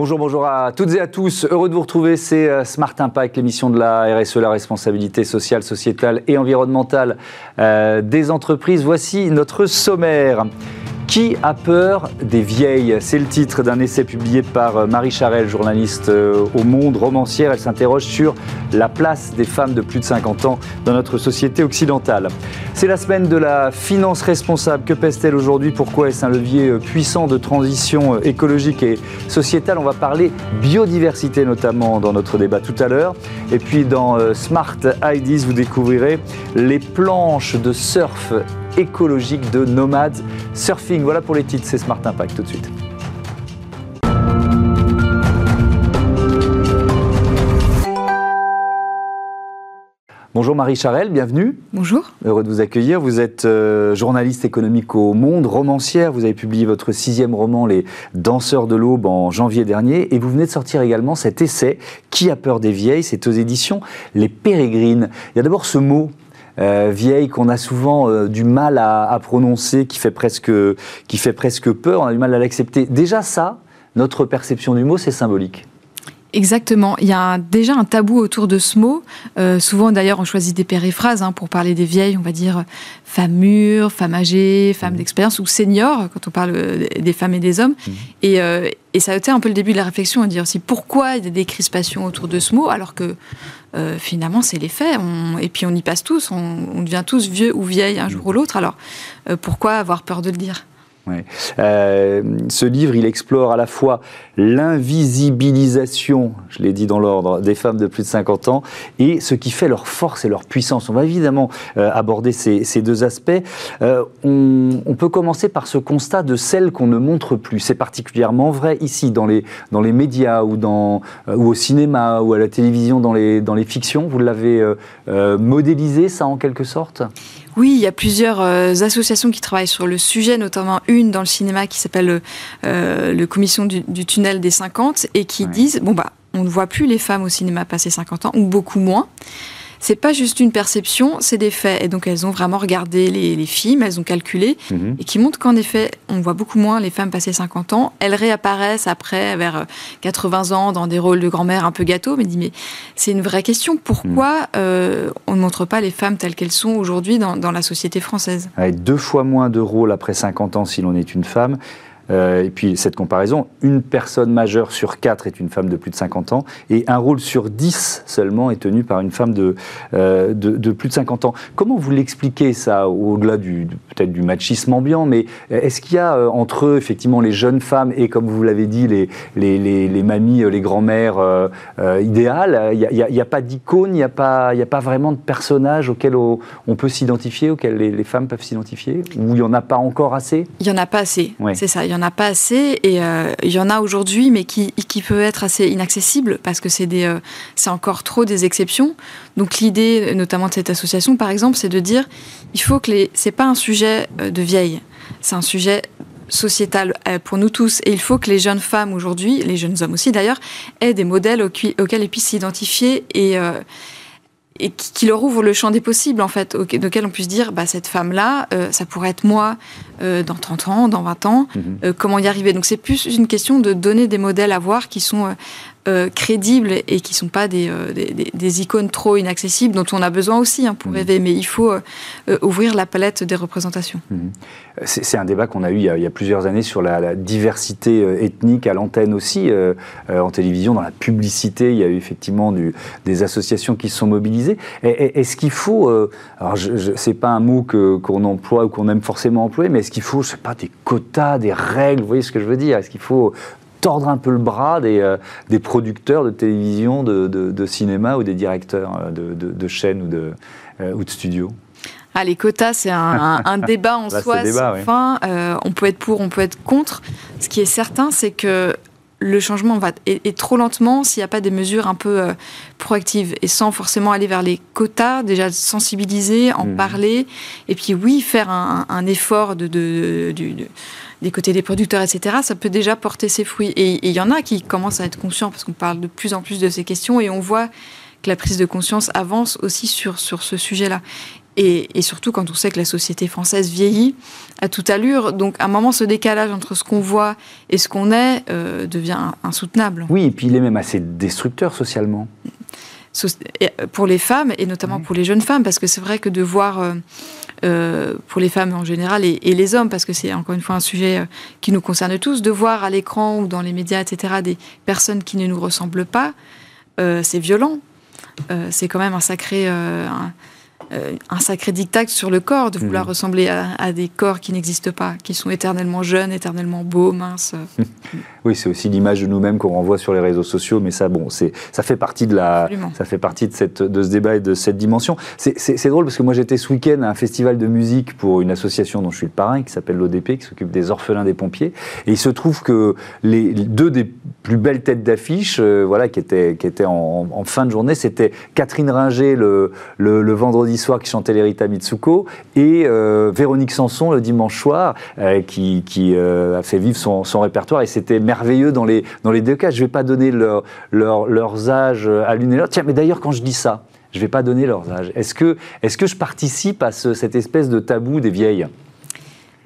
Bonjour, bonjour à toutes et à tous. Heureux de vous retrouver. C'est euh, Smart Impact, l'émission de la RSE, la responsabilité sociale, sociétale et environnementale euh, des entreprises. Voici notre sommaire. Qui a peur des vieilles? C'est le titre d'un essai publié par euh, Marie Charel, journaliste euh, au Monde, romancière. Elle s'interroge sur la place des femmes de plus de 50 ans dans notre société occidentale. C'est la semaine de la finance responsable. Que pèse-t-elle aujourd'hui? Pourquoi est-ce un levier euh, puissant de transition écologique et sociétale? On va parler biodiversité notamment dans notre débat tout à l'heure. Et puis dans Smart IDs, vous découvrirez les planches de surf écologique de Nomads Surfing. Voilà pour les titres, c'est Smart Impact tout de suite. Bonjour Marie Charel, bienvenue. Bonjour. Heureux de vous accueillir. Vous êtes euh, journaliste économique au Monde, romancière. Vous avez publié votre sixième roman, Les Danseurs de l'Aube, en janvier dernier. Et vous venez de sortir également cet essai, Qui a peur des vieilles? C'est aux éditions Les Pérégrines. Il y a d'abord ce mot euh, vieille qu'on a souvent euh, du mal à, prononcer, qui fait, presque, qui fait presque peur, on a du mal à l'accepter. Déjà ça, notre perception du mot, c'est symbolique. Exactement. Il y a déjà un tabou autour de ce mot. Euh, souvent, d'ailleurs, on choisit des périphrases hein, pour parler des vieilles. On va dire femmes mûres, femmes âgées, femmes mmh. d'expérience ou seniors quand on parle des femmes et des hommes. Mmh. Et, et, ça a été un peu le début de la réflexion à dire aussi pourquoi il y a des crispations autour de ce mot alors que euh, finalement, c'est les faits. et puis on y passe tous, on, devient tous vieux ou vieilles un jour ou l'autre. Alors euh, pourquoi avoir peur de le dire? Euh, ce livre, il explore à la fois l'invisibilisation, je l'ai dit dans l'ordre, des femmes de plus de 50 ans et ce qui fait leur force et leur puissance. On va évidemment euh, aborder ces, deux aspects. Euh, on, peut commencer par ce constat de celles qu'on ne montre plus. C'est particulièrement vrai ici, dans les, médias ou, au cinéma ou à la télévision, dans les fictions. Vous l'avez modélisé, ça, en quelque sorte? Oui, il y a plusieurs euh, associations qui travaillent sur le sujet, notamment une dans le cinéma qui s'appelle euh, le Commission du, tunnel des 50 et qui disent bon bah on ne voit plus les femmes au cinéma passer 50 ans ou beaucoup moins c'est pas juste une perception, c'est des faits. Et donc elles ont vraiment regardé les, films, elles ont calculé, mhm. et qui montrent qu'en effet, on voit beaucoup moins les femmes passer 50 ans. Elles réapparaissent après, vers 80 euh, ans, dans des rôles de grand-mère un peu gâteau. Mais dit, mais c'est une vraie question. Pourquoi mhm. euh, on ne montre pas les femmes telles qu'elles sont aujourd'hui dans, la société française? Avec deux fois moins de rôles après 50 ans si l'on est une femme. Euh, et puis cette comparaison, une personne majeure sur quatre est une femme de plus de 50 ans et un rôle sur 10 seulement est tenu par une femme de, euh, de, plus de 50 ans. Comment vous l'expliquez ça, au-delà du, peut-être du machisme ambiant, mais est-ce qu'il y a euh, entre eux effectivement les jeunes femmes et comme vous l'avez dit, les, les, les, mamies, les grands-mères idéales Il n'y a, pas d'icône, il n'y a, pas, a pas vraiment de personnages auxquels on, peut s'identifier, auxquels les, femmes peuvent s'identifier Ou il n'y en a pas encore assez? Il n'y en a pas assez, c'est ça en a pas assez et euh, il y en a aujourd'hui, mais qui, qui peut être assez inaccessible parce que euh, c'est encore trop des exceptions. Donc l'idée, notamment de cette association, par exemple, c'est de dire, il faut que les, c'est pas un sujet euh, de vieille, c'est un sujet sociétal pour nous tous et il faut que les jeunes femmes aujourd'hui, les jeunes hommes aussi d'ailleurs, aient des modèles auxquels ils puissent s'identifier et et qui leur ouvre le champ des possibles, en fait, auquel on puisse dire, bah, cette femme-là, euh, ça pourrait être moi euh, dans 30 ans, dans 20 ans, mhm. euh, comment y arriver? Donc c'est plus une question de donner des modèles à voir qui sont euh, crédibles et qui ne sont pas euh, des, des, icônes trop inaccessibles dont on a besoin aussi hein, pour mmh. rêver. Mais il faut euh, ouvrir la palette des représentations. Mmh. C'est un débat qu'on a eu il y a, plusieurs années sur la, diversité ethnique à l'antenne aussi, en télévision, dans la publicité. Il y a eu effectivement du, des associations qui se sont mobilisées. Est-ce qu'il faut, alors je, c'est pas un mot qu'on emploie ou qu'on aime forcément employer, mais est-ce qu'il faut, je sais pas, des quotas, des règles, vous voyez ce que je veux dire? Est-ce qu'il faut tordre un peu le bras des, euh, des producteurs de télévision, de, de, cinéma ou des directeurs euh, de, de chaînes ou de, euh, ou de studios ah, les quotas, c'est un, un, débat en soi Enfin, on peut être pour, on peut être contre. Ce qui est certain, c'est que le changement va et, trop lentement s'il n'y a pas des mesures un peu proactives et sans forcément aller vers les quotas, déjà sensibiliser, en mmh. parler, et puis oui, faire un, un effort de, de, de des côtés des producteurs, etc., ça peut déjà porter ses fruits. Et il y en a qui commencent à être conscients, parce qu'on parle de plus en plus de ces questions, et on voit que la prise de conscience avance aussi sur, sur ce sujet-là. Et, surtout quand on sait que la société française vieillit à toute allure. Donc à un moment, ce décalage entre ce qu'on voit et ce qu'on est euh, devient insoutenable. Oui, et puis il est même assez destructeur socialement. Pour les femmes, et notamment pour les jeunes femmes, parce que c'est vrai que de voir... Euh, euh, pour les femmes en général et, les hommes, parce que c'est encore une fois un sujet qui nous concerne tous, de voir à l'écran ou dans les médias, etc., des personnes qui ne nous ressemblent pas, c'est violent. c'est quand même un sacré, euh, un sacré dictat sur le corps, de vouloir mhm. ressembler à, des corps qui n'existent pas, qui sont éternellement jeunes, éternellement beaux, minces. oui, c'est aussi l'image de nous-mêmes qu'on renvoie sur les réseaux sociaux, mais ça, bon, c'est, ça fait partie de la, ça fait partie de, cette, de ce débat et de cette dimension. C'est, drôle parce que moi j'étais ce week-end à un festival de musique pour une association dont je suis le parrain, qui s'appelle l'ODP, qui s'occupe des orphelins des pompiers, et il se trouve que les deux des plus belles têtes d'affiche, euh, voilà, qui étaient, qui étaient en, fin de journée, c'était Catherine Ringer le, le, le vendredi soir qui chantait l'Erita Mitsuko et euh, Véronique Sanson le dimanche soir euh, qui, euh, a fait vivre son, répertoire et c'était merveilleux dans les, dans les deux cas. Je ne vais pas donner leur, leurs âges à l'une et l'autre. Tiens, mais d'ailleurs quand je dis ça, je ne vais pas donner leurs âges. Est-ce que, est -ce que je participe à cette espèce de tabou des vieilles?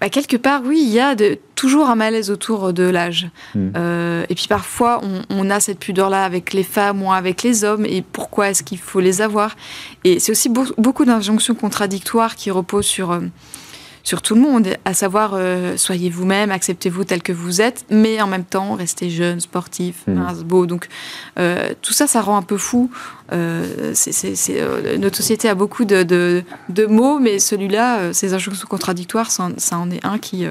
Bah, quelque part, oui, il y a de, toujours un malaise autour de l'âge. Hmm. Euh, et puis parfois, on, a cette pudeur-là avec les femmes ou avec les hommes. Et pourquoi est-ce qu'il faut les avoir? Et c'est aussi beaucoup d'injonctions contradictoires qui reposent sur... Euh, sur tout le monde, à savoir euh, soyez vous-même, acceptez-vous tel que vous êtes, mais en même temps restez jeune, sportif, mmh. mince, beau. Donc euh, tout ça, ça rend un peu fou. Euh, notre société a beaucoup de, de, mots, mais celui-là, ces injonctions contradictoires, ça, en est un qui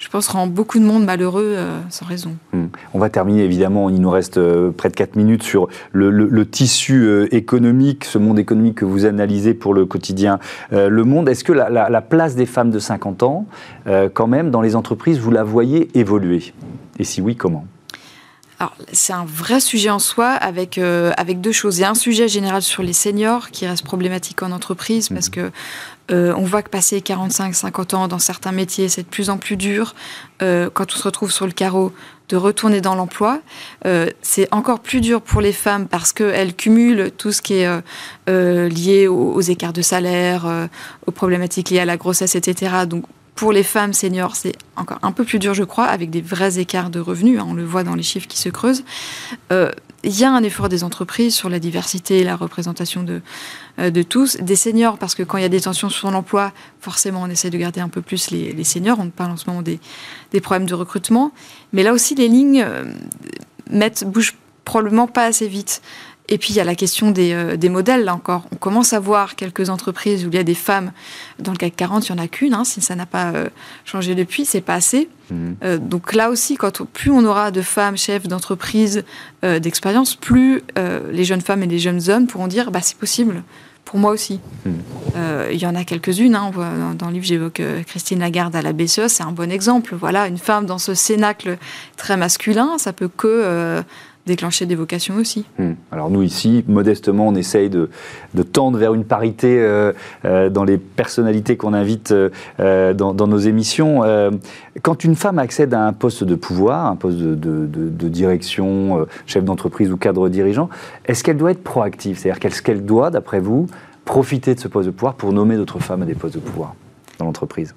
je pense, rend beaucoup de monde malheureux euh, sans raison. Hmm. On va terminer, évidemment, il nous reste euh, près de 4 minutes sur le, tissu euh, économique, ce monde économique que vous analysez pour le quotidien Le Monde. Est-ce que la, place des femmes de 50 ans, quand même, dans les entreprises, vous la voyez évoluer? Et si oui, comment? Alors, c'est un vrai sujet en soi avec, avec deux choses. Il y a un sujet général sur les seniors qui reste problématique en entreprise parce hmm. que euh, on voit que passer 45-50 ans dans certains métiers, c'est de plus en plus dur. Euh, quand on se retrouve sur le carreau, de retourner dans l'emploi. Euh, c'est encore plus dur pour les femmes parce qu'elles cumulent tout ce qui est lié aux, écarts de salaire, aux problématiques liées à la grossesse, etc. Donc pour les femmes seniors, c'est encore un peu plus dur, je crois, avec des vrais écarts de revenus. Hein, on le voit dans les chiffres qui se creusent il y a un effort des entreprises sur la diversité et la représentation de, euh, de tous, des seniors, parce que quand il y a des tensions sur l'emploi, forcément on essaie de garder un peu plus les, seniors. On parle en ce moment des, problèmes de recrutement. Mais là aussi, les lignes euh, bougent probablement pas assez vite. Et puis il y a la question des, euh, des, modèles, là encore. On commence à voir quelques entreprises où il y a des femmes. Dans le CAC 40, il n'y en a qu'une. Hein, si ça n'a pas euh, changé depuis, c'est pas assez. Mhm. Euh, donc là aussi, quand plus on aura de femmes chefs d'entreprise d'expérience, plus les jeunes femmes et les jeunes hommes pourront dire bah, c'est possible. Pour moi aussi. Mhm. Il y en a quelques-unes. Hein. Dans, dans, le livre, j'évoque Christine Lagarde à la BCE. C'est un bon exemple. Voilà, une femme dans ce cénacle très masculin, ça peut que déclencher des vocations aussi. Hmm. Alors nous ici, modestement, on essaye de, tendre vers une parité euh, euh, dans les personnalités qu'on invite euh, dans, nos émissions. quand une femme accède à un poste de pouvoir, un poste de, direction, chef d'entreprise ou cadre dirigeant, est-ce qu'elle doit être proactive? C'est-à-dire qu'est-ce qu'elle doit, d'après vous, profiter de ce poste de pouvoir pour nommer d'autres femmes à des postes de pouvoir dans l'entreprise?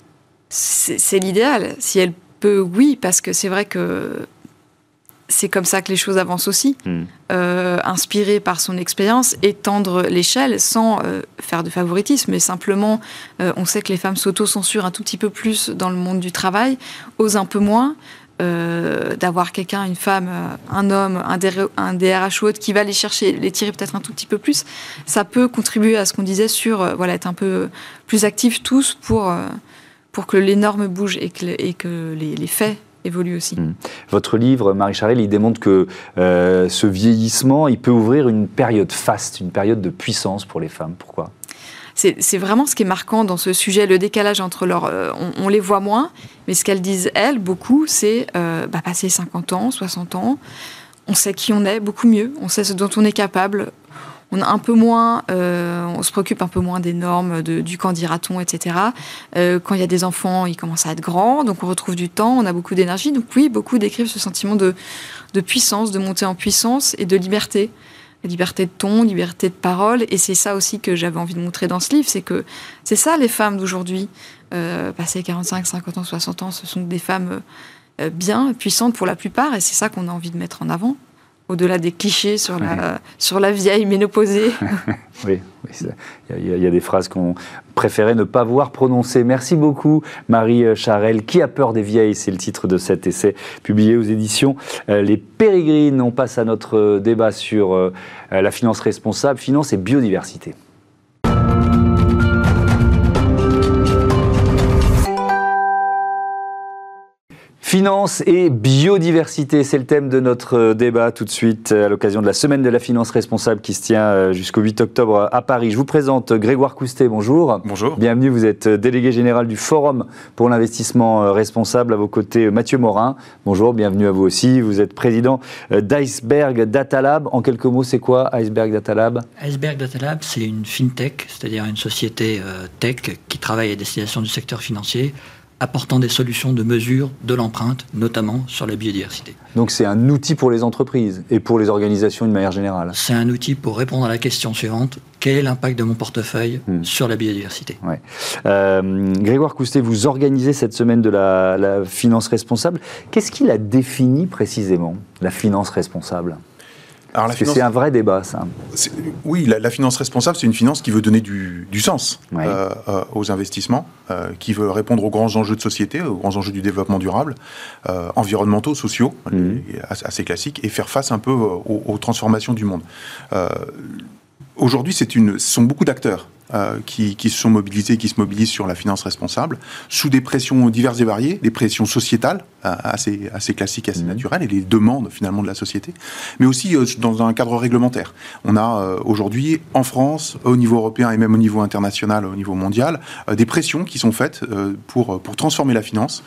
C'est l'idéal. Si elle peut, oui, parce que c'est vrai que c'est comme ça que les choses avancent aussi. Euh, inspiré par son expérience, étendre l'échelle sans euh, faire de favoritisme, mais simplement, euh, on sait que les femmes s'auto-censurent un tout petit peu plus dans le monde du travail, osent un peu moins. d'avoir quelqu'un, une femme, un homme, un, un DRH ou autre qui va les chercher, les tirer peut-être un tout petit peu plus, ça peut contribuer à ce qu'on disait sur voilà, être un peu plus actifs tous pour, pour que les normes bougent et que, et que les, les faits évolue aussi. Hmm. Votre livre, Marie Charelle, il démontre que euh, ce vieillissement, il peut ouvrir une période faste, une période de puissance pour les femmes. Pourquoi? C'est vraiment ce qui est marquant dans ce sujet, le décalage entre leurs... Euh, on, les voit moins, mais ce qu'elles disent, elles, beaucoup, c'est euh, bah, passer 50 ans, 60 ans, on sait qui on est beaucoup mieux, on sait ce dont on est capable, euh, on se préoccupe un peu moins des normes, du quand dira-t-on, etc. Euh, quand il y a des enfants, ils commencent à être grands, donc on retrouve du temps, on a beaucoup d'énergie. Donc oui, beaucoup décrivent ce sentiment de, puissance, de montée en puissance et de liberté. liberté de ton, liberté de parole. Et c'est ça aussi que j'avais envie de montrer dans ce livre, c'est que c'est ça les femmes d'aujourd'hui. Passées 45, 50 ans, 60 ans, ce sont des femmes euh, bien, puissantes pour la plupart, et c'est ça qu'on a envie de mettre en avant au-delà des clichés sur la, sur la vieille ménopausée. oui, il y, a des phrases qu'on préférait ne pas voir prononcer. Merci beaucoup, Marie Charel. Qui a peur des vieilles? C'est le titre de cet essai publié aux éditions euh, Les Pérégrines. On passe à notre débat sur euh, la finance responsable, finance et biodiversité. Finance et biodiversité, c'est le thème de notre euh, débat tout de suite à l'occasion de la semaine de la finance responsable qui se tient euh, jusqu'au 8 octobre à Paris. Je vous présente Grégoire Coustet, bonjour. Bonjour. Bienvenue, vous êtes délégué général du Forum pour l'investissement euh, responsable. À vos côtés, Mathieu Morin. Bonjour, bienvenue à vous aussi. Vous êtes président d'Iceberg Data Lab. En quelques mots, c'est quoi Iceberg Data Lab? Iceberg Data Lab, c'est une fintech, c'est-à-dire une société tech qui travaille à destination du secteur financier apportant des solutions de mesure de l'empreinte, notamment sur la biodiversité. Donc c'est un outil pour les entreprises et pour les organisations d'une manière générale C'est un outil pour répondre à la question suivante, quel est l'impact de mon portefeuille hmm. sur la biodiversité? Euh, Grégoire Coustet, vous organisez cette semaine de la, la finance responsable. Qu'est-ce qu'il a défini précisément, la finance responsable? Parce que c'est un vrai débat, ça. Oui, la, finance responsable, c'est une finance qui veut donner du, sens euh, euh, aux investissements, euh, qui veut répondre aux grands enjeux de société, aux grands enjeux du développement durable, environnementaux, sociaux, mhm. assez classiques, et faire face un peu aux, aux transformations du monde. Aujourd'hui, ce sont beaucoup d'acteurs euh, qui, se sont mobilisés, qui se mobilisent sur la finance responsable, sous des pressions diverses et variées, des pressions sociétales euh, assez, assez classiques, assez mmh. naturelles, et les demandes finalement de la société, mais aussi euh, dans un cadre réglementaire. On a aujourd'hui en France, au niveau européen et même au niveau international, au niveau mondial, des pressions qui sont faites pour, pour transformer la finance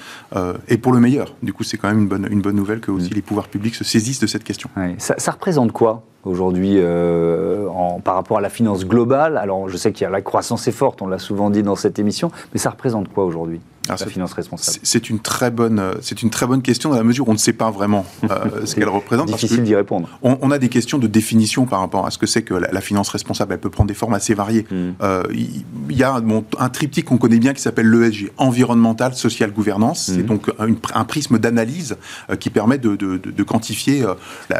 et pour le meilleur. Du coup, c'est quand même une bonne, une bonne nouvelle que aussi mmh. les pouvoirs publics se saisissent de cette question. Ça, ça représente quoi aujourd'hui euh, par rapport à la finance globale. Alors je sais que la croissance est forte, on l'a souvent dit dans cette émission, mais ça représente quoi aujourd'hui? La finance responsable C'est une très bonne, c'est une très bonne question dans la mesure où on ne sait pas vraiment euh, ce qu'elle représente. Difficile d'y répondre. On, a des questions de définition par rapport à ce que c'est que la, finance responsable. Elle peut prendre des formes assez variées. Hmm. Euh, il y, a un triptyque qu'on connaît bien qui s'appelle l'ESG, environnemental, social, gouvernance. C'est hmm. donc un prisme d'analyse euh, qui permet de, de, quantifier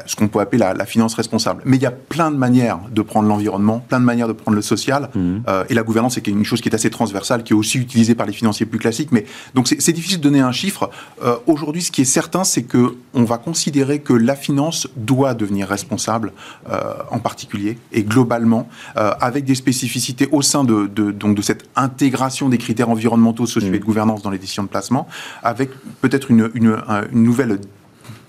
ce qu'on peut appeler la, finance responsable. Mais il y a plein de manières de prendre l'environnement, plein de manières de prendre le social. Hmm. et la gouvernance, c'est une chose qui est assez transversale, qui est aussi utilisée par les financiers plus classiques donc c'est difficile de donner un chiffre. Euh, aujourd'hui, ce qui est certain, c'est que on va considérer que la finance doit devenir responsable, euh, en particulier et globalement, euh, avec des spécificités au sein de, donc de cette intégration des critères environnementaux, sociaux et de mmh. gouvernance dans les décisions de placement, avec peut-être une, une, une nouvelle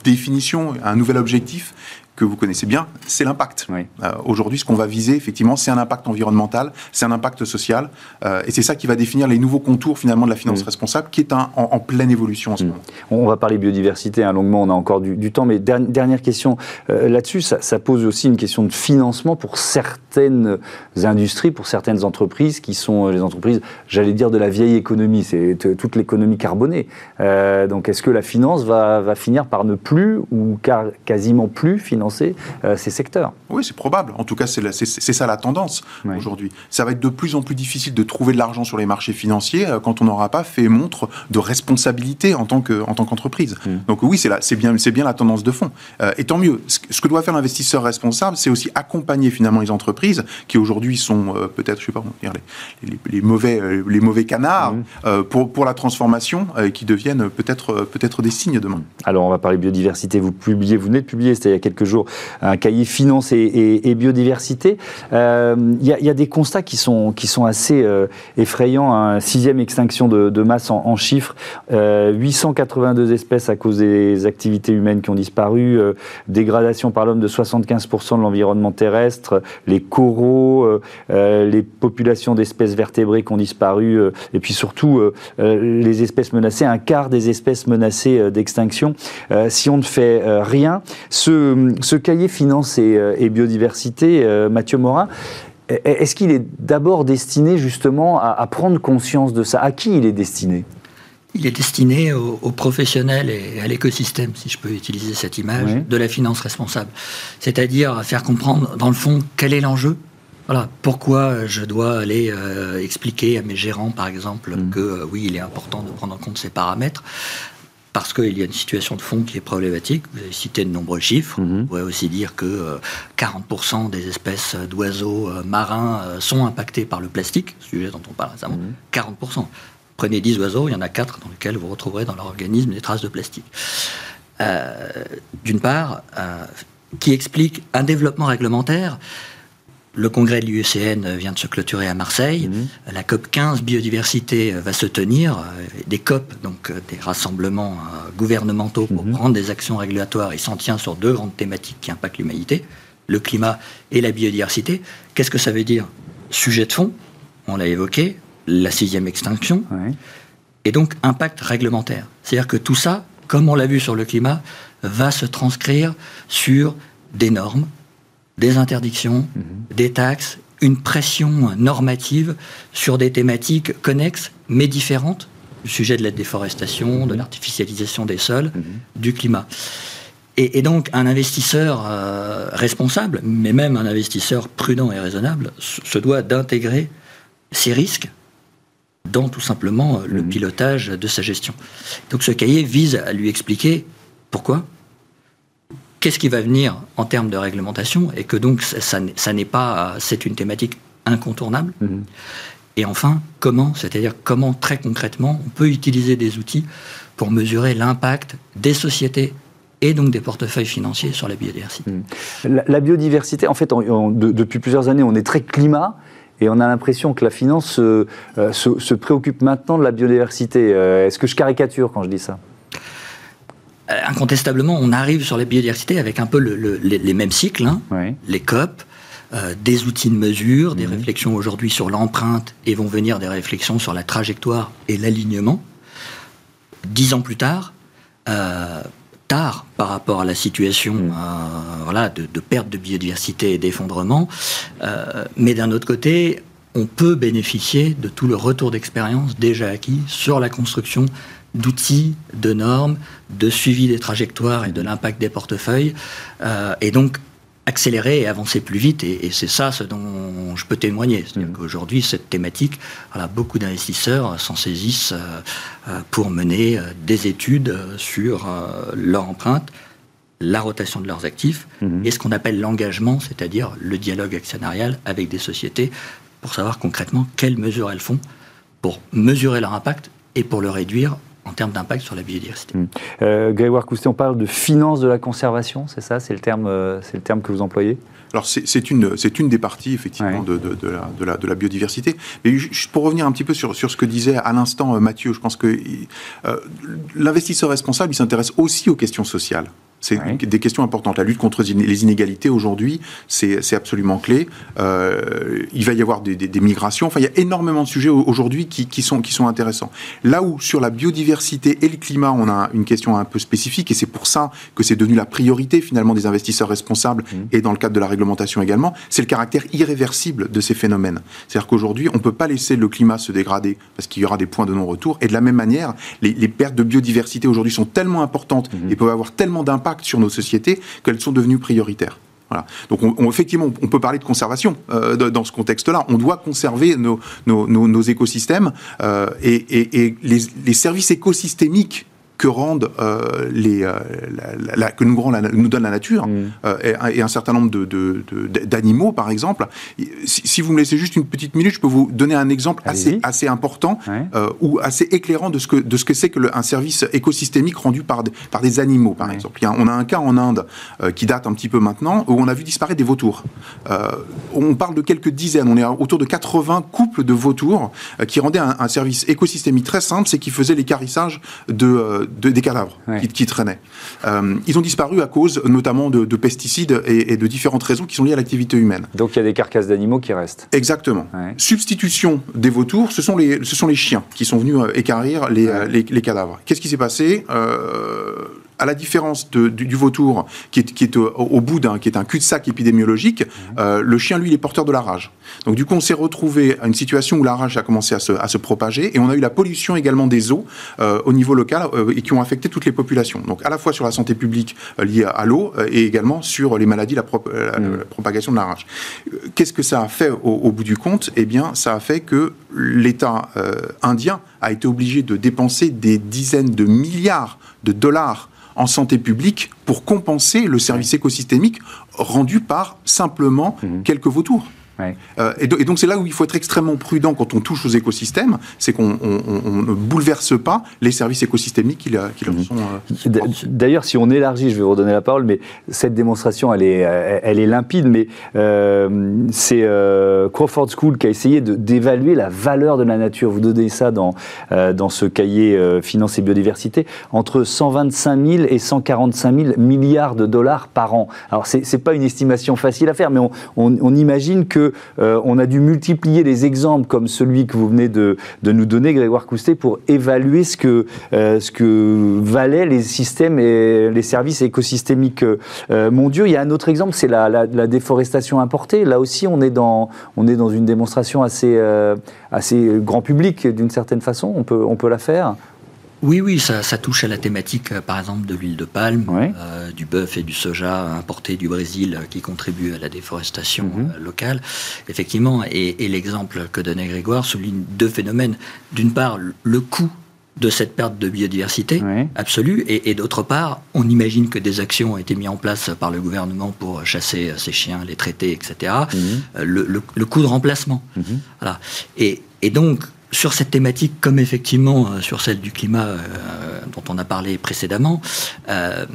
définition, un nouvel objectif que vous connaissez bien, c'est l'impact. Euh, aujourd'hui, ce qu'on va viser, effectivement, c'est un impact environnemental, c'est un impact social, euh, et c'est ça qui va définir les nouveaux contours finalement de la finance responsable, qui est en, pleine évolution en ce moment. On va parler biodiversité hein, longuement, on a encore du, temps, mais dernière question euh, là-dessus, ça, pose aussi une question de financement pour certaines industries, pour certaines entreprises qui sont les entreprises, j'allais dire, de la vieille économie, c'est toute l'économie carbonée. donc, est-ce que la finance va, va, finir par ne plus ou car, quasiment plus financer euh, ces secteurs. Oui, c'est probable. En tout cas, c'est ça la tendance aujourd'hui. Ça va être de plus en plus difficile de trouver de l'argent sur les marchés financiers euh, quand on n'aura pas fait montre de responsabilité en tant qu'entreprise. Mm. Donc oui, c'est bien, bien la tendance de fond. Euh, et tant mieux. Ce, que doit faire l'investisseur responsable, c'est aussi accompagner finalement les entreprises qui aujourd'hui sont peut-être, je sais pas, dire, les, les, mauvais, les mauvais canards mm. pour, pour la transformation qui deviennent peut-être peut-être des signes demain. Alors on va parler biodiversité. Vous publiez, vous venez de publier, c'était il y a quelques jours un cahier finance et, biodiversité. Il euh, y, a des constats qui sont, qui sont assez euh, effrayants. Un sixième extinction de, masse en, chiffres, 882 euh, espèces à cause des activités humaines qui ont disparu, dégradation par l'homme de 75% de l'environnement terrestre, les coraux, les populations d'espèces vertébrées qui ont disparu, et puis surtout les espèces menacées, un quart des espèces menacées d'extinction. si on ne fait rien, ce, ce cahier finance et, euh, biodiversité, euh, Mathieu Morin, est-ce qu'il est, d'abord destiné justement à, prendre conscience de ça? À qui il est destiné? Il est destiné aux, professionnels et à l'écosystème, si je peux utiliser cette image, de la finance responsable. C'est-à-dire faire comprendre, dans le fond, quel est l'enjeu. Voilà, pourquoi je dois aller euh, expliquer à mes gérants, par exemple, mm. que euh, oui, il est important de prendre en compte ces paramètres parce qu'il y a une situation de fond qui est problématique. Vous avez cité de nombreux chiffres. Mm-hmm. Vous pouvez aussi dire que 40% euh, des espèces d'oiseaux marins sont impactées par le plastique, sujet dont on parle récemment. 40%. Mm-hmm. Prenez 10 oiseaux, il y en a 4 dans lesquels vous retrouverez dans leur organisme des traces de plastique. Euh, d'une part, euh, qui explique un développement réglementaire. Le congrès de l'UECN vient de se clôturer à Marseille. Mhm. La COP 15 biodiversité va se tenir. Des COP, donc des rassemblements euh, gouvernementaux pour mhm. prendre des actions régulatoires. Il s'en tient sur deux grandes thématiques qui impactent l'humanité le climat et la biodiversité. Qu'est-ce que ça veut dire? Sujet de fond, on l'a évoqué, la sixième extinction, et donc impact réglementaire. C'est-à-dire que tout ça, comme on l'a vu sur le climat, va se transcrire sur des normes, des interdictions, mhm. des taxes, une pression normative sur des thématiques connexes mais différentes du sujet de la déforestation, de mhm. l'artificialisation des sols, mhm. du climat. Et, donc un investisseur euh, responsable, mais même un investisseur prudent et raisonnable, se doit d'intégrer ces risques dans tout simplement euh, le pilotage de sa gestion. Donc ce cahier vise à lui expliquer pourquoi, qu'est-ce qui va venir en termes de réglementation, et que donc ça, n'est pas, c'est une thématique incontournable. Mhm. Et enfin, comment, c'est-à-dire comment très concrètement on peut utiliser des outils pour mesurer l'impact des sociétés et donc des portefeuilles financiers sur la biodiversité. Mhm. La, biodiversité, en fait, depuis plusieurs années, on est très climat, et on a l'impression que la finance euh, se, préoccupe maintenant de la biodiversité. Euh, est-ce que je caricature quand je dis ça? euh, Incontestablement, on arrive sur la biodiversité avec un peu les, mêmes cycles, hein. les COP, des outils de mesure, des mhm. réflexions aujourd'hui sur l'empreinte, et vont venir des réflexions sur la trajectoire et l'alignement. Dix ans plus tard, tard par rapport à la situation mm. euh, voilà, de, perte de biodiversité et d'effondrement. Euh, mais d'un autre côté, on peut bénéficier de tout le retour d'expérience déjà acquis sur la construction d'outils, de normes, de suivi des trajectoires et de l'impact des portefeuilles. Euh, et donc, accélérer et avancer plus vite. Et, c'est ça ce dont je peux témoigner. C'est-à-dire mmh. qu'aujourd'hui, cette thématique, voilà, beaucoup d'investisseurs s'en saisissent euh, euh, pour mener des études sur leur empreinte, la rotation de leurs actifs mmh. et ce qu'on appelle l'engagement, c'est-à-dire le dialogue actionnarial avec des sociétés pour savoir concrètement quelles mesures elles font pour mesurer leur impact et pour le réduire en termes d'impact sur la biodiversité. Mmh. Euh, Grégoire Coustet, on parle de finance de la conservation, c'est ça? C'est le, terme, euh, c'est le terme que vous employez? Alors c'est une, une des parties effectivement de, de, de, la, de, la, de la biodiversité. Mais pour revenir un petit peu sur, sur ce que disait à l'instant euh, Mathieu, je pense que euh, l'investisseur responsable, il s'intéresse aussi aux questions sociales. C'est des questions importantes. La lutte contre les inégalités aujourd'hui, c'est absolument clé. Euh, il va y avoir des, migrations. Enfin, il y a énormément de sujets aujourd'hui qui, sont, qui sont intéressants. Là où sur la biodiversité et le climat, on a une question un peu spécifique, et c'est pour ça que c'est devenu la priorité finalement des investisseurs responsables mmh. et dans le cadre de la réglementation également, c'est le caractère irréversible de ces phénomènes. C'est-à-dire qu'aujourd'hui, on ne peut pas laisser le climat se dégrader parce qu'il y aura des points de non-retour. Et de la même manière, les, pertes de biodiversité aujourd'hui sont tellement importantes mmh. et peuvent avoir tellement d'impact sur nos sociétés qu'elles sont devenues prioritaires. Voilà. Donc, on, effectivement, on peut parler de conservation euh, dans ce contexte-là. On doit conserver nos, nos, écosystèmes euh, et, les, les, services écosystémiques que rendent euh, les euh, la, que nous, rend nous donne la nature mm. euh, et, un certain nombre de, d'animaux par exemple. Si, vous me laissez juste une petite minute je peux vous donner un exemple assez assez important ou assez éclairant de ce que de ce que c'est que un service écosystémique rendu par par des animaux par exemple. On a un cas en Inde qui date un petit peu maintenant où on a vu disparaître des vautours. On parle de quelques dizaines on est autour de 80 couples de vautours qui rendaient un, un service écosystémique très simple c'est qu'ils faisaient l'écarissage de des cadavres qui, traînaient. Euh, ils ont disparu à cause notamment de, pesticides et, de différentes raisons qui sont liées à l'activité humaine. Donc il y a des carcasses d'animaux qui restent. Exactement. Substitution des vautours, ce sont les, ce sont les chiens qui sont venus euh, écarrir les, euh, les, cadavres. Qu'est-ce qui s'est passé? À la différence de, du, vautour, qui est, qui est au, bout d'un, qui est un cul-de-sac épidémiologique, mmh. le chien, lui, il est porteur de la rage. Donc du coup, on s'est retrouvé à une situation où la rage a commencé à se, à se propager, et on a eu la pollution également des eaux au niveau local et qui ont affecté toutes les populations. Donc à la fois sur la santé publique liée à l'eau et également sur les maladies, la, mmh. propagation de la rage. Qu'est-ce que ça a fait au, au bout du compte? Eh bien, ça a fait que l'État indien a été obligé de dépenser des dizaines de milliards de dollars en santé publique pour compenser le service écosystémique rendu par simplement mmh. quelques vautours. Euh, et, donc c'est là où il faut être extrêmement prudent quand on touche aux écosystèmes, c'est qu'on ne bouleverse pas les services écosystémiques qui, leur mhm. sont. Euh, d'ailleurs, si on élargit, je vais vous redonner la parole, mais cette démonstration, elle est, elle est limpide, mais euh, c'est Crawford School qui a essayé d'évaluer la valeur de la nature. Vous donnez ça dans, dans ce cahier Finance et Biodiversité, entre 125 000 et 145 000 milliards de dollars par an. Alors c'est pas une estimation facile à faire, mais on, on imagine que euh, on a dû multiplier les exemples comme celui que vous venez de, nous donner, Grégoire Coustet, pour évaluer ce que, euh, ce que valaient les systèmes et les services écosystémiques euh, mondiaux. Il y a un autre exemple, c'est la, déforestation importée. Là aussi, on est dans, une démonstration assez, grand public d'une certaine façon. On peut la faire. Oui, oui, ça, touche à la thématique, euh, par exemple, de l'huile de palme, euh, du bœuf et du soja importés du Brésil euh, qui contribuent à la déforestation mhm. locale. Effectivement, et, l'exemple que donnait Grégoire souligne deux phénomènes. D'une part, le coût de cette perte de biodiversité absolue, et, d'autre part, on imagine que des actions ont été mises en place par le gouvernement pour chasser ces chiens, les traiter, etc. Mhm. Le, coût de remplacement. Mhm. Voilà. Et, et donc, sur cette thématique, comme effectivement euh, sur celle du climat euh, dont on a parlé précédemment, euh,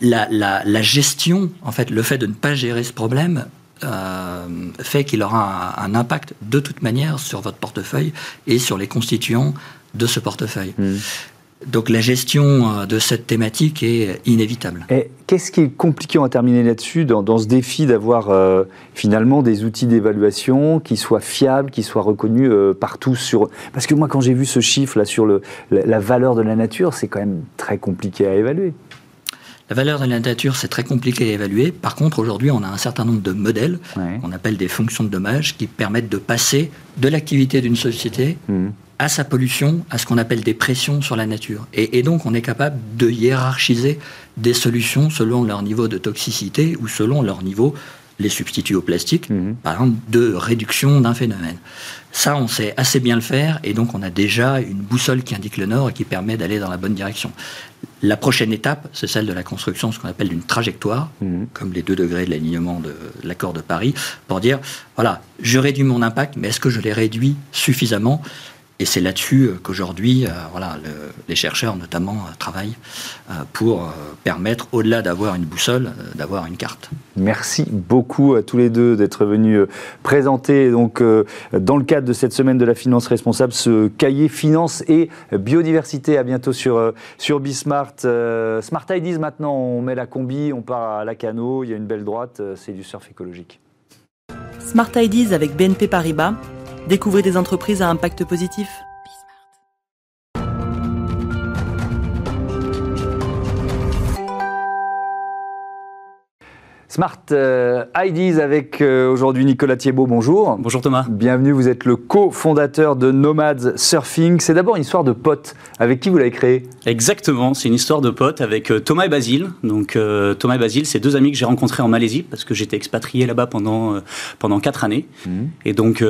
la, gestion, en fait, le fait de ne pas gérer ce problème fait qu'il aura un, impact de toute manière sur votre portefeuille et sur les constituants de ce portefeuille. Mmh. Donc la gestion euh, de cette thématique est inévitable. Et qu'est-ce qui est compliqué, on va terminer là-dessus, dans, ce défi d'avoir euh, finalement des outils d'évaluation qui soient fiables, qui soient reconnus euh, partout sur... Parce que moi, quand j'ai vu ce chiffre là sur le, la, valeur de la nature, c'est quand même très compliqué à évaluer. La valeur de la nature, c'est très compliqué à évaluer. Par contre, aujourd'hui, on a un certain nombre de modèles qu'on appelle des fonctions de dommage qui permettent de passer de l'activité d'une société mmh à sa pollution, à ce qu'on appelle des pressions sur la nature. Et, donc, on est capable de hiérarchiser des solutions selon leur niveau de toxicité ou selon leur niveau, les substituts au plastique, mhm. par exemple, de réduction d'un phénomène. Ça, on sait assez bien le faire, et donc on a déjà une boussole qui indique le nord et qui permet d'aller dans la bonne direction. La prochaine étape, c'est celle de la construction, ce qu'on appelle d'une trajectoire, mhm. comme les deux degrés de l'alignement de l'accord de Paris, pour dire, voilà, je réduis mon impact, mais est-ce que je l'ai réduit suffisamment? Et c'est là-dessus euh, qu'aujourd'hui, euh, voilà, les chercheurs notamment euh, travaillent pour permettre, au-delà d'avoir une boussole, d'avoir une carte. Merci beaucoup à tous les deux d'être venus présenter donc dans le cadre de cette semaine de la finance responsable ce cahier finance et biodiversité. À bientôt sur sur Bismart. Smart Ideas maintenant, on met la combi, on part à la canot, il y a une belle droite, c'est du surf écologique. Smart Ideas avec BNP Paribas Découvrez des entreprises à impact positif. Smart euh, IDs avec euh, aujourd'hui Nicolas Thiebaud, bonjour. Bonjour Thomas. Bienvenue, vous êtes le cofondateur de Nomads Surfing. C'est d'abord une histoire de potes. Avec qui vous l'avez créé Exactement, c'est une histoire de potes avec euh, Thomas et Basile. Donc Thomas et Basile, c'est deux amis que j'ai rencontrés en Malaisie parce que j'étais expatrié là-bas pendant, pendant quatre années. Mhm. Et donc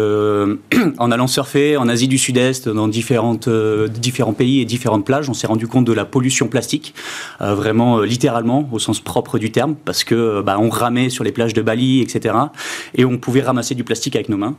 en allant surfer en Asie du Sud-Est, dans différentes, différents pays et différentes plages, on s'est rendu compte de la pollution plastique, vraiment littéralement au sens propre du terme, parce que bah, on ramait sur les plages de Bali, etc. Et on pouvait ramasser du plastique avec nos mains.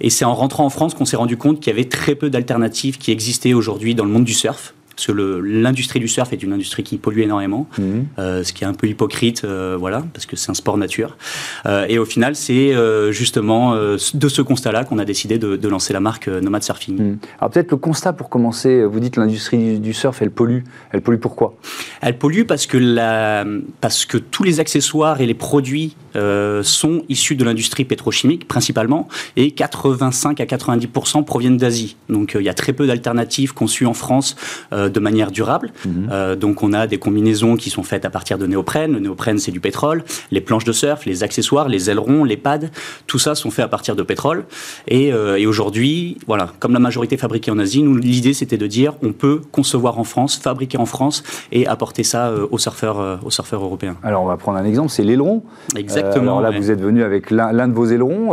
Et c'est en rentrant en France qu'on s'est rendu compte qu'il y avait très peu d'alternatives qui existaient aujourd'hui dans le monde du surf parce que l'industrie du surf est une industrie qui pollue énormément, mhm. euh, ce qui est un peu hypocrite, euh, voilà, parce que c'est un sport nature. Euh, et au final, c'est justement de ce constat-là qu'on a décidé de, lancer la marque Nomad Surfing. Mhm. Alors peut-être le constat pour commencer, vous dites l'industrie du surf, elle pollue. Elle pollue pourquoi? Elle pollue parce que, la, parce que tous les accessoires et les produits sont issus de l'industrie pétrochimique principalement, et 85 à 90% proviennent d'Asie. Donc il y a très peu d'alternatives conçues en France de manière durable. Mhm. donc on a des combinaisons qui sont faites à partir de néoprène. Le néoprène, c'est du pétrole. Les planches de surf, les accessoires, les ailerons, les pads, tout ça sont faits à partir de pétrole. Et, et aujourd'hui, voilà, comme la majorité fabriquée en Asie, nous l'idée c'était de dire on peut concevoir en France, fabriquer en France et apporter ça aux surfeurs, aux surfeurs européens. Alors on va prendre un exemple, c'est l'aileron. Exactement. alors là, vous êtes venu avec l'un de vos ailerons.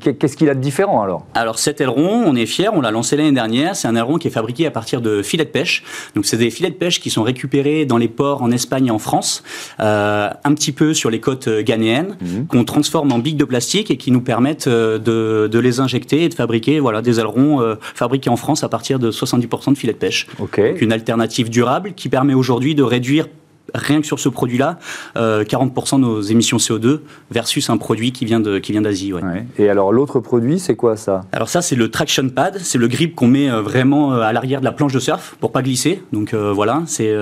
Qu'est-ce qu'il a de différent alors? Alors cet aileron, on est fiers, on l'a lancé l'année dernière. C'est un aileron qui est fabriqué à partir de filets de pêche. Donc c'est des filets de pêche qui sont récupérés dans les ports en Espagne et en France, euh, un petit peu sur les côtes ghanéennes, mhm. qu'on transforme en billes de plastique et qui nous permettent euh, de, les injecter et de fabriquer voilà, des ailerons euh, fabriqués en France à partir de 70% de filets de pêche. Donc une alternative durable qui permet aujourd'hui de réduire rien que sur ce produit-là, 40% euh, de nos émissions CO2 versus un produit qui vient d'Asie. Vient ouais. Et alors l'autre produit, c'est quoi ça? Alors ça, c'est le traction pad, c'est le grip qu'on met euh, vraiment euh, à l'arrière de la planche de surf pour pas glisser. Donc voilà, c'est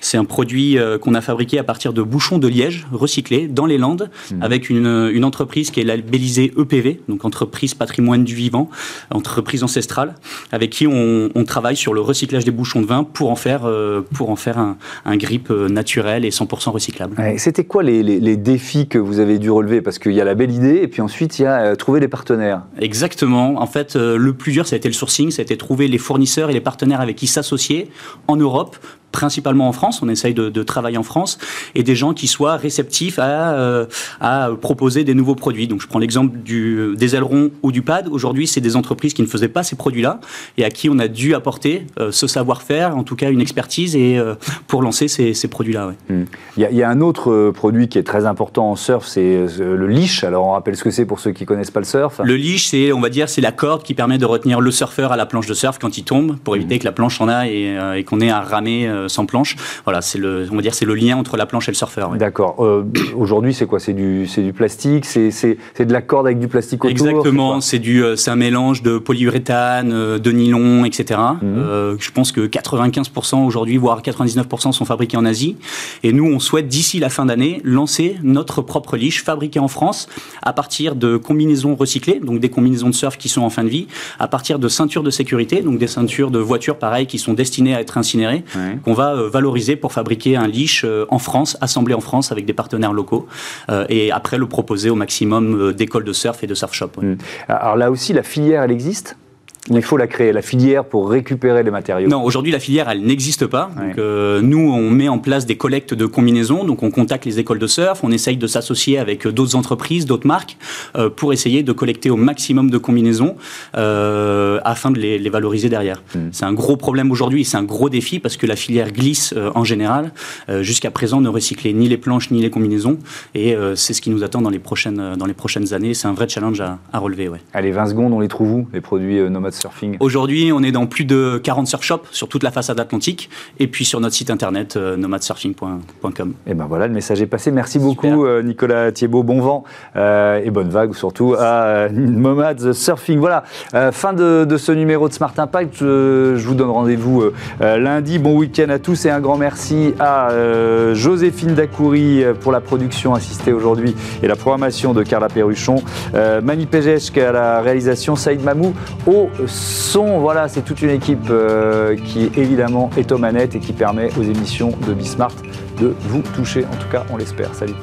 c'est un produit qu'on a fabriqué à partir de bouchons de liège recyclés dans les Landes mhm. avec une, une, entreprise qui est labellisée EPV, donc entreprise patrimoine du vivant, entreprise ancestrale, avec qui on, on travaille sur le recyclage des bouchons de vin pour en faire, pour en faire un, un grip naturel et 100% recyclable. C'était quoi les, défis que vous avez dû relever? Parce qu'il y a la belle idée et puis ensuite il y a euh, trouver des partenaires. Exactement. En fait, euh, le plus dur, ça a été le sourcing, ça a été trouver les fournisseurs et les partenaires avec qui s'associer en Europe principalement en France, on essaye de, travailler en France, et des gens qui soient réceptifs à, euh, à proposer des nouveaux produits. Donc je prends l'exemple des ailerons ou du pad. Aujourd'hui, c'est des entreprises qui ne faisaient pas ces produits-là et à qui on a dû apporter euh, ce savoir-faire, en tout cas une expertise, et euh, pour lancer ces, produits-là. Hmm. Il, y a, un autre produit qui est très important en surf, c'est le leash. Alors on rappelle ce que c'est pour ceux qui connaissent pas le surf. Le leash, c'est on va dire c'est la corde qui permet de retenir le surfeur à la planche de surf quand il tombe, pour éviter hmm. que la planche en a et, et qu'on ait à ramer euh, sans planche. Voilà, c'est le, on va dire, c'est le lien entre la planche et le surfeur. D'accord. Euh, aujourd'hui, c'est quoi? C'est du, c'est du plastique? C'est, c'est, de la corde avec du plastique autour? Exactement. C'est du, euh, c'est un mélange de polyuréthane, de nylon, etc. Mhm. je pense que 95% aujourd'hui, voire 99% sont fabriqués en Asie. Et nous, on souhaite d'ici la fin d'année lancer notre propre liche fabriqué en France à partir de combinaisons recyclées, donc des combinaisons de surf qui sont en fin de vie, à partir de ceintures de sécurité, donc des ceintures de voitures pareil qui sont destinées à être incinérées, qu'on va euh, valoriser pour fabriquer un leash euh, en France, assemblé en France avec des partenaires locaux, euh, et après le proposer au maximum d'écoles de surf et de surf shop. Mmh. Alors là aussi, la filière, elle existe? Il faut la créer, la filière pour récupérer les matériaux Non, aujourd'hui la filière elle n'existe pas. Euh, nous on met en place des collectes de combinaisons, donc on contacte les écoles de surf, on essaye de s'associer avec d'autres entreprises, d'autres marques euh, pour essayer de collecter au maximum de combinaisons euh, afin de les, valoriser derrière. Hmm. C'est un gros problème aujourd'hui, c'est un gros défi parce que la filière glisse en général. Jusqu'à présent ne recyclait ni les planches ni les combinaisons et c'est ce qui nous attend dans les prochaines, dans les prochaines années. C'est un vrai challenge à, relever. Ouais. Allez, 20 secondes, on les trouve où les produits Surfing Aujourd'hui, on est dans plus de 40 surf shops sur toute la façade atlantique et puis sur notre site internet euh, nomadsurfing.com. Et ben voilà, le message est passé. Merci beaucoup euh, Nicolas Thiebaud, bon vent euh, et bonne vague surtout à Nomad Surfing. Voilà, fin de, ce numéro de Smart Impact. Je, vous donne rendez-vous lundi. Bon week-end à tous et un grand merci à Joséphine Dacoury pour la production assistée aujourd'hui et la programmation de Carla Perruchon, Mani Pejesk à la réalisation, Saïd Mamou au son. Voilà, c'est toute une équipe euh, qui évidemment est aux manettes et qui permet aux émissions de Bismart de vous toucher. En tout cas, on l'espère. Salut.